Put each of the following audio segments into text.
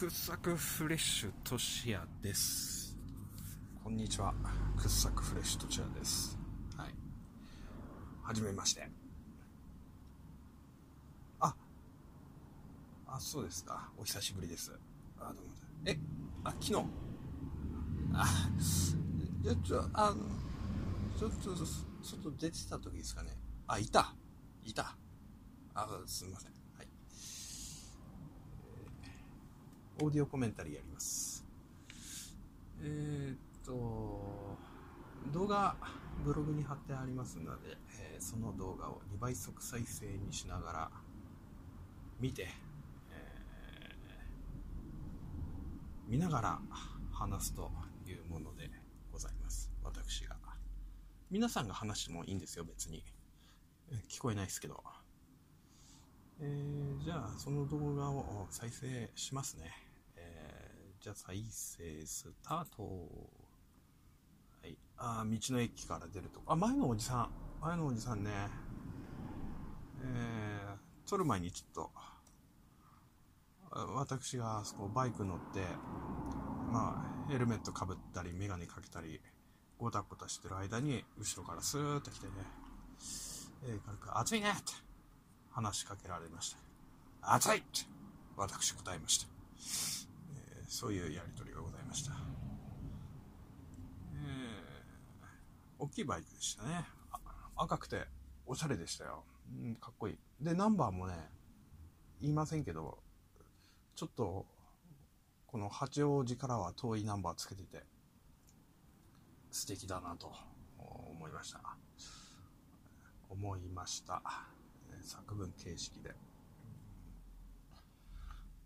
くっさくフレッシュとしやです。こんにちは。くっさくフレッシュとしやです。はい。はじめまして。あ、あ、そうですか。お久しぶりです。あ、どうも。え、あ、昨日。あ、じゃ、ちょ、あの、ちょっと、外出てた時ですかね。あ、いた。いた。あ、すみません。はい。オーディオコメンタリーやります。えー、っと、動画、ブログに貼ってありますので、えーその動画を2倍速再生にしながら見て、えー見ながら話すというものでございます。私が。皆さんが話してもいいんですよ、別に。聞こえないですけど。えーじゃあ、その動画を再生しますね。じゃあ、再生スタート。はい。あー道の駅から出るとこ。あ、前のおじさん。前のおじさんね。えー撮る前にちょっと、私があそこバイク乗って、まあ、ヘルメットかぶったり、メガネかけたり、ゴタゴタしてる間に、後ろからスーッと来てね、えー軽く、暑いねって話しかけられました。暑いって私答えました。そういうやりとりがございました。えー大きいバイクでしたね。赤くておしゃれでしたよ。うん、かっこいい。で、ナンバーもね、言いませんけど、ちょっと、この八王子からは遠いナンバーつけてて、素敵だなと思いました。思いました。作文形式で。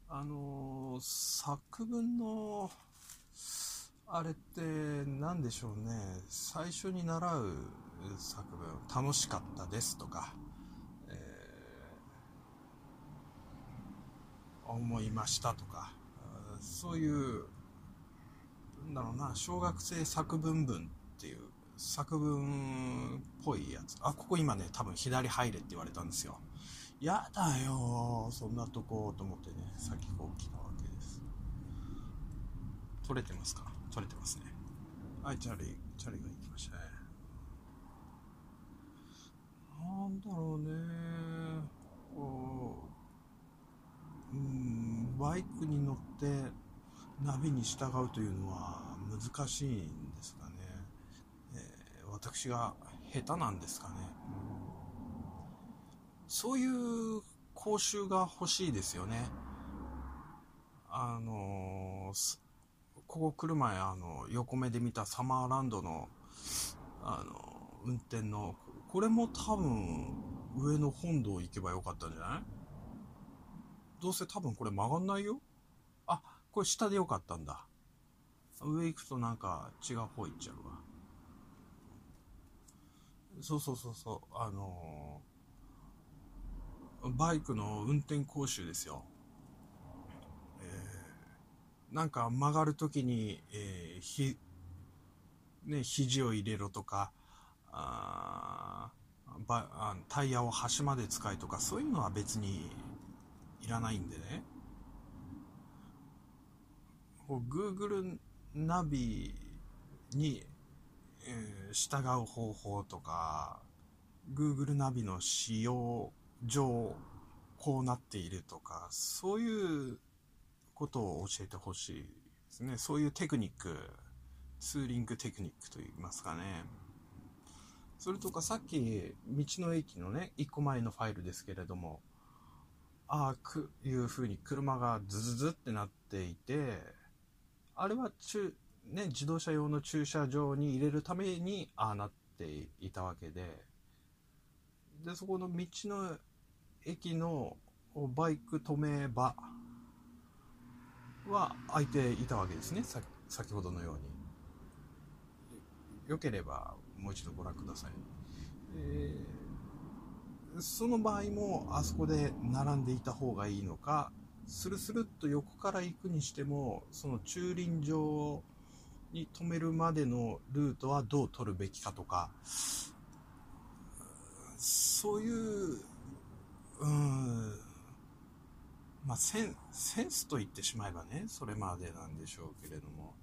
あの作文の、あれって何でしょうね。最初に習う作文、楽しかったですとか、えー思いましたとか、そういう、なんだろうな、小学生作文文っていう作文っぽいやつ。あ、ここ今ね、多分左入れって言われたんですよ。やだよそんなとこと思ってね、先こう来たわけです。取れてますか？取れてますね。はい、チャリ、チャリが行きましたね。なんだろうね。こう、うん、バイクに乗ってナビに従うというのは難しいんですかね。えー私が下手なんですかね。そういう講習が欲しいですよね。あのーここ来る前、あの、横目で見たサマーランドの、あの、運転の、これも多分、上の本堂行けばよかったんじゃない？どうせ多分これ曲がんないよあ、これ下でよかったんだ。上行くとなんか違う方行っちゃうわ。そうそうそうそう、あのーバイクの運転講習ですよ。えーなんか曲がるときに、えーひ、ね、肘を入れろとか、あばあタイヤを端まで使いとか、そういうのは別にいらないんでね。Google ナビに、えー従う方法とか、Google ナビの使用上、こうなっているとか、そういうことを教えてほしいですね。そういうテクニック、ツーリングテクニックといいますかね。それとかさっき、道の駅のね、一個前のファイルですけれども、ああ、く、いう風に車がズズズってなっていて、あれは中、ね、自動車用の駐車場に入れるために、ああなっていたわけで、で、そこの道の駅のバイク止め場は空いていたわけですね、さ先ほどのように。よければもう一度ご覧ください。えーその場合もあそこで並んでいた方がいいのか、スルスルっと横から行くにしても、その駐輪場に止めるまでのルートはどう取るべきかとか、そういう、うん、まあセン、センスと言ってしまえばね、それまでなんでしょうけれども。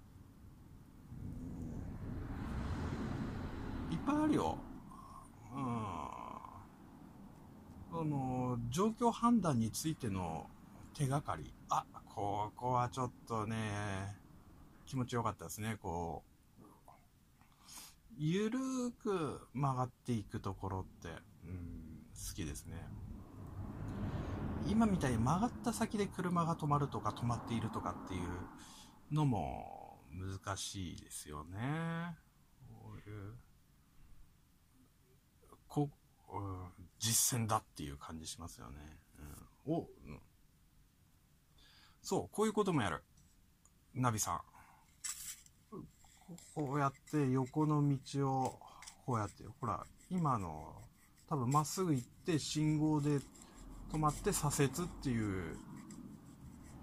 いっぱいあるよ。うん。あの、状況判断についての手がかり。あ、ここはちょっとね、気持ちよかったですね。こう、ゆるーく曲がっていくところって、うん、好きですね。今みたいに曲がった先で車が止まるとか止まっているとかっていうのも難しいですよね。こういうこ、う、実践だっていう感じしますよね。うん、お、うん、そう、こういうこともやる。ナビさん。こうやって横の道を、こうやって、ほら、今の、多分まっすぐ行って信号で止まって左折っていう、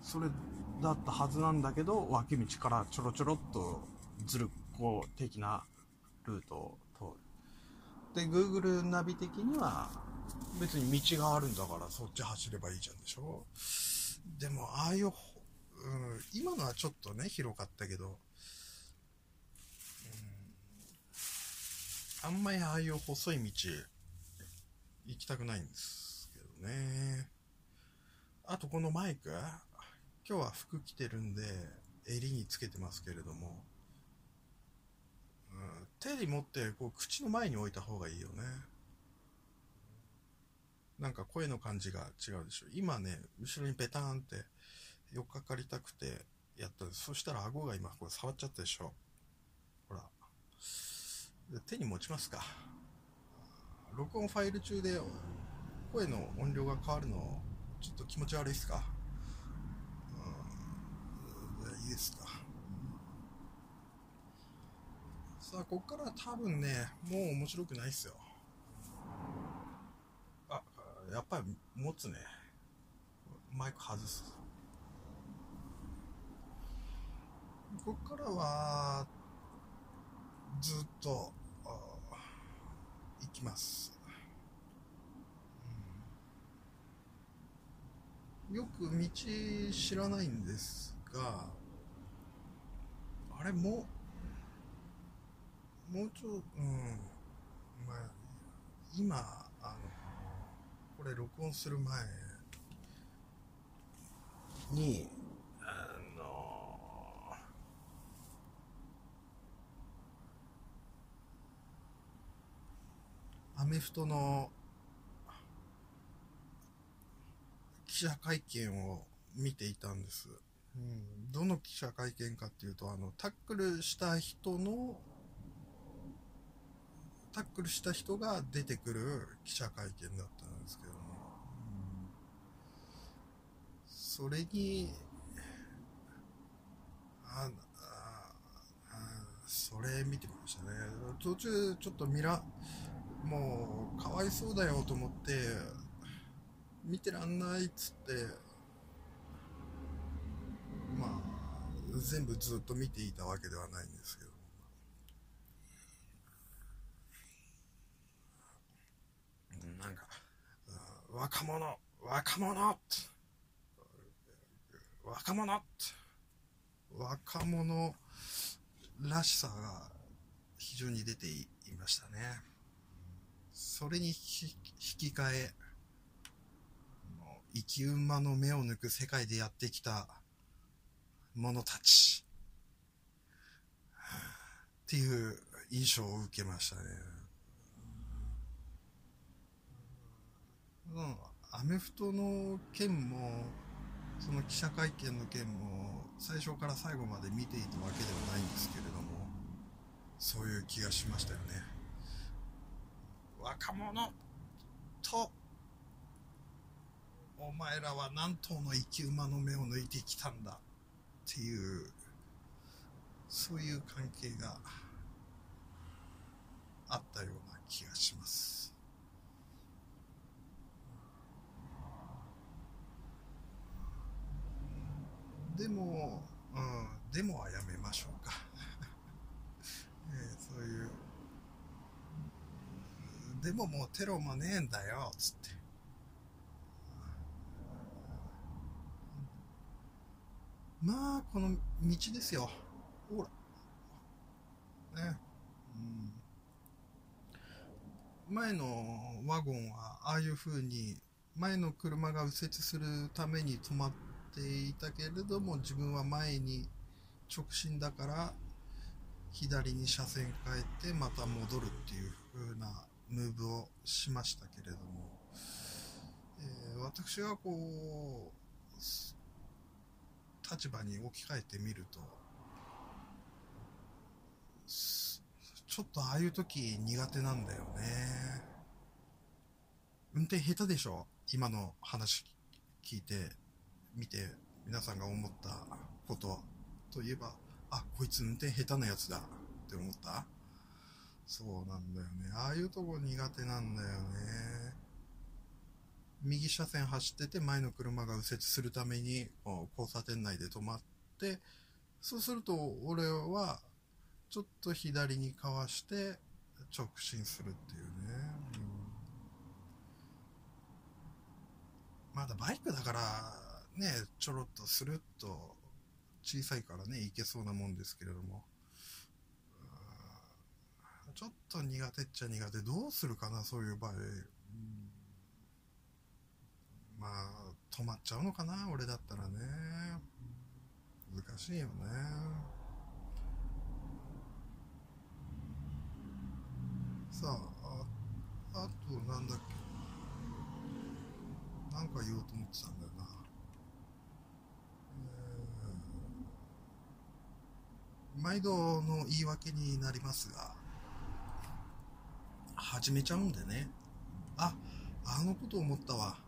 それだったはずなんだけど、脇道からちょろちょろっとずるっこ的なルートを通る。で、Google ナビ的には、別に道があるんだからそっち走ればいいじゃんでしょ？でも、ああいう、うん、今のはちょっとね、広かったけど、うん、あんまりああいう細い道、行きたくないんです。ね。あとこのマイク、今日は服着てるんで、襟につけてますけれども、うん、手に持ってこう口の前に置いた方がいいよね。なんか声の感じが違うでしょ。今ね、後ろにペターンってよっかかりたくてやった。そしたら顎が今これ触っちゃったでしょ。ほら。手に持ちますか。録音ファイル中で声の音量が変わるのちょっと気持ち悪いっすか？うん、いいですか。さあ、こっから多分ね、もう面白くないっすよあ。やっぱり持つね。マイク外す。ここからは、ずっと、行きます、うん。よく道知らないんですが、あれもう、もうちょ、うん、まあ、今、あの、これ録音する前にあのアメフトの記者会見を見ていたんです。うん、どの記者会見かっていうと、あの、タックルした人の、タックルした人が出てくる記者会見だったですけども、それにああそれ見てましたね。途中ちょっとミラもうかわいそうだよと思って見てらんないっつってまあ全部ずっと見ていたわけではないんですけど。なんか。若者、若者若者若者らしさが非常に出ていましたね。それに引き換え、生き馬の目を抜く世界でやってきた者たちっていう印象を受けましたね。うん、アメフトの件も、その記者会見の件も、最初から最後まで見ていたわけではないんですけれども、そういう気がしましたよね。若者と、お前らは何頭の生き馬の目を抜いてきたんだっていう、そういう関係があったような気がします。でも、うん、でもはやめましょうか。えー、そういう、でももうテロもねえんだよ、つって。まあ、この道ですよ。ほら。ね。うん、前のワゴンは、ああいう風に、前の車が右折するために止まっていたけれども、自分は前に直進だから、左に車線変えて、また戻るっていう風なムーブをしましたけれども、えー、私はこう、立場に置き換えてみると、ちょっとああいう時苦手なんだよね。運転下手でしょ？今の話聞いて、見て、皆さんが思ったことといえば、あ、こいつ運転下手なやつだって思った？そうなんだよね。ああいうとこ苦手なんだよね。右車線走ってて前の車が右折するために交差点内で止まって、そうすると俺はちょっと左にかわして直進するっていうね。まだバイクだからね、ちょろっとスルッと小さいからね、いけそうなもんですけれども。ちょっと苦手っちゃ苦手。どうするかな、そういう場合。まあ、止まっちゃうのかな、俺だったらね。難しいよね。さあ、あ、あとなんだっけ。なんか言おうと思ってたんだよな。えー、毎度の言い訳になりますが、始めちゃうんでね。あ、あのこと思ったわ。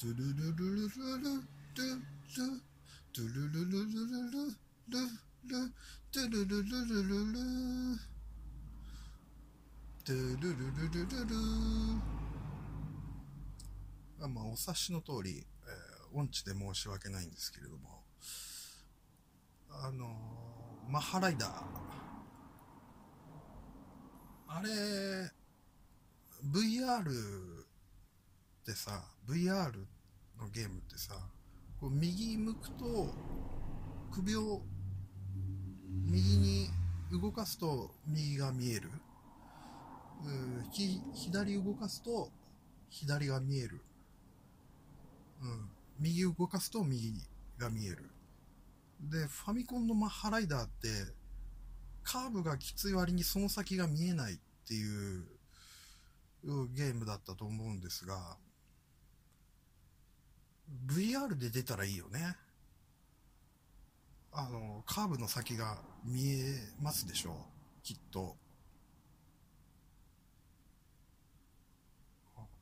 ドゥルルルルルルルルドゥルルルルルルドゥルルルルルルルまあお察しの通り、えー、音痴で申し訳ないんですけれどもあのー、マッハライダー。あれ VR ってさ VR のゲームってさこう右向くと首を右に動かすと右が見える。左動かすと左が見える、うん、右動かすと右が見える。でファミコンのマッハライダーってカーブがきつい割にその先が見えないっていうゲームだったと思うんですが VR で出たらいいよね。あの、カーブの先が見えますでしょ？うきっと。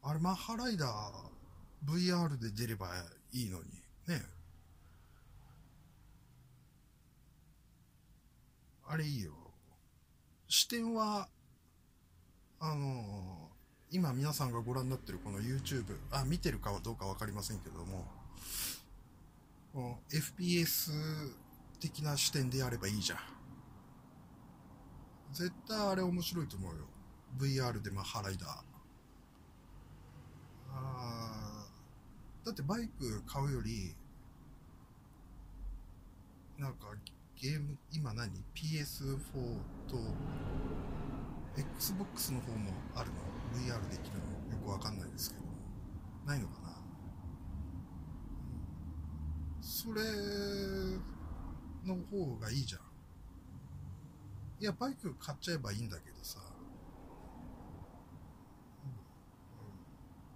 あれ、マッハライダー VR で出ればいいのに。ね。あれいいよ。視点は、あの今皆さんがご覧になってるこの YouTube、あ、見てるかはどうかわかりませんけども、FPS 的な視点でやればいいじゃん。絶対あれ面白いと思うよ。VR でまあ払いだ。あだってバイク買うより、なんかゲーム、今何 ?PS4 と Xbox の方もあるの？VR できるの？よくわかんないですけど。ないのかな、それの方がいいじゃん。いや、バイク買っちゃえばいいんだけどさ。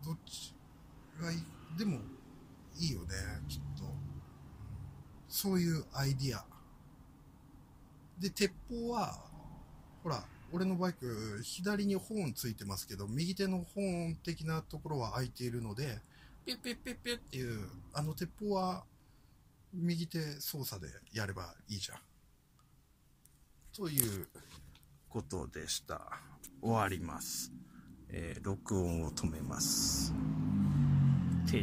どっちがいい？でもいいよね、きっと。そういうアイディア。で、鉄砲は、ほら、俺のバイク、左にホーンついてますけど、右手のホーン的なところは空いているので、ピュッピュッピュッピュッっていう、あの鉄砲は、右手操作でやればいいじゃん。ということでした。終わります。えー、録音を止めます。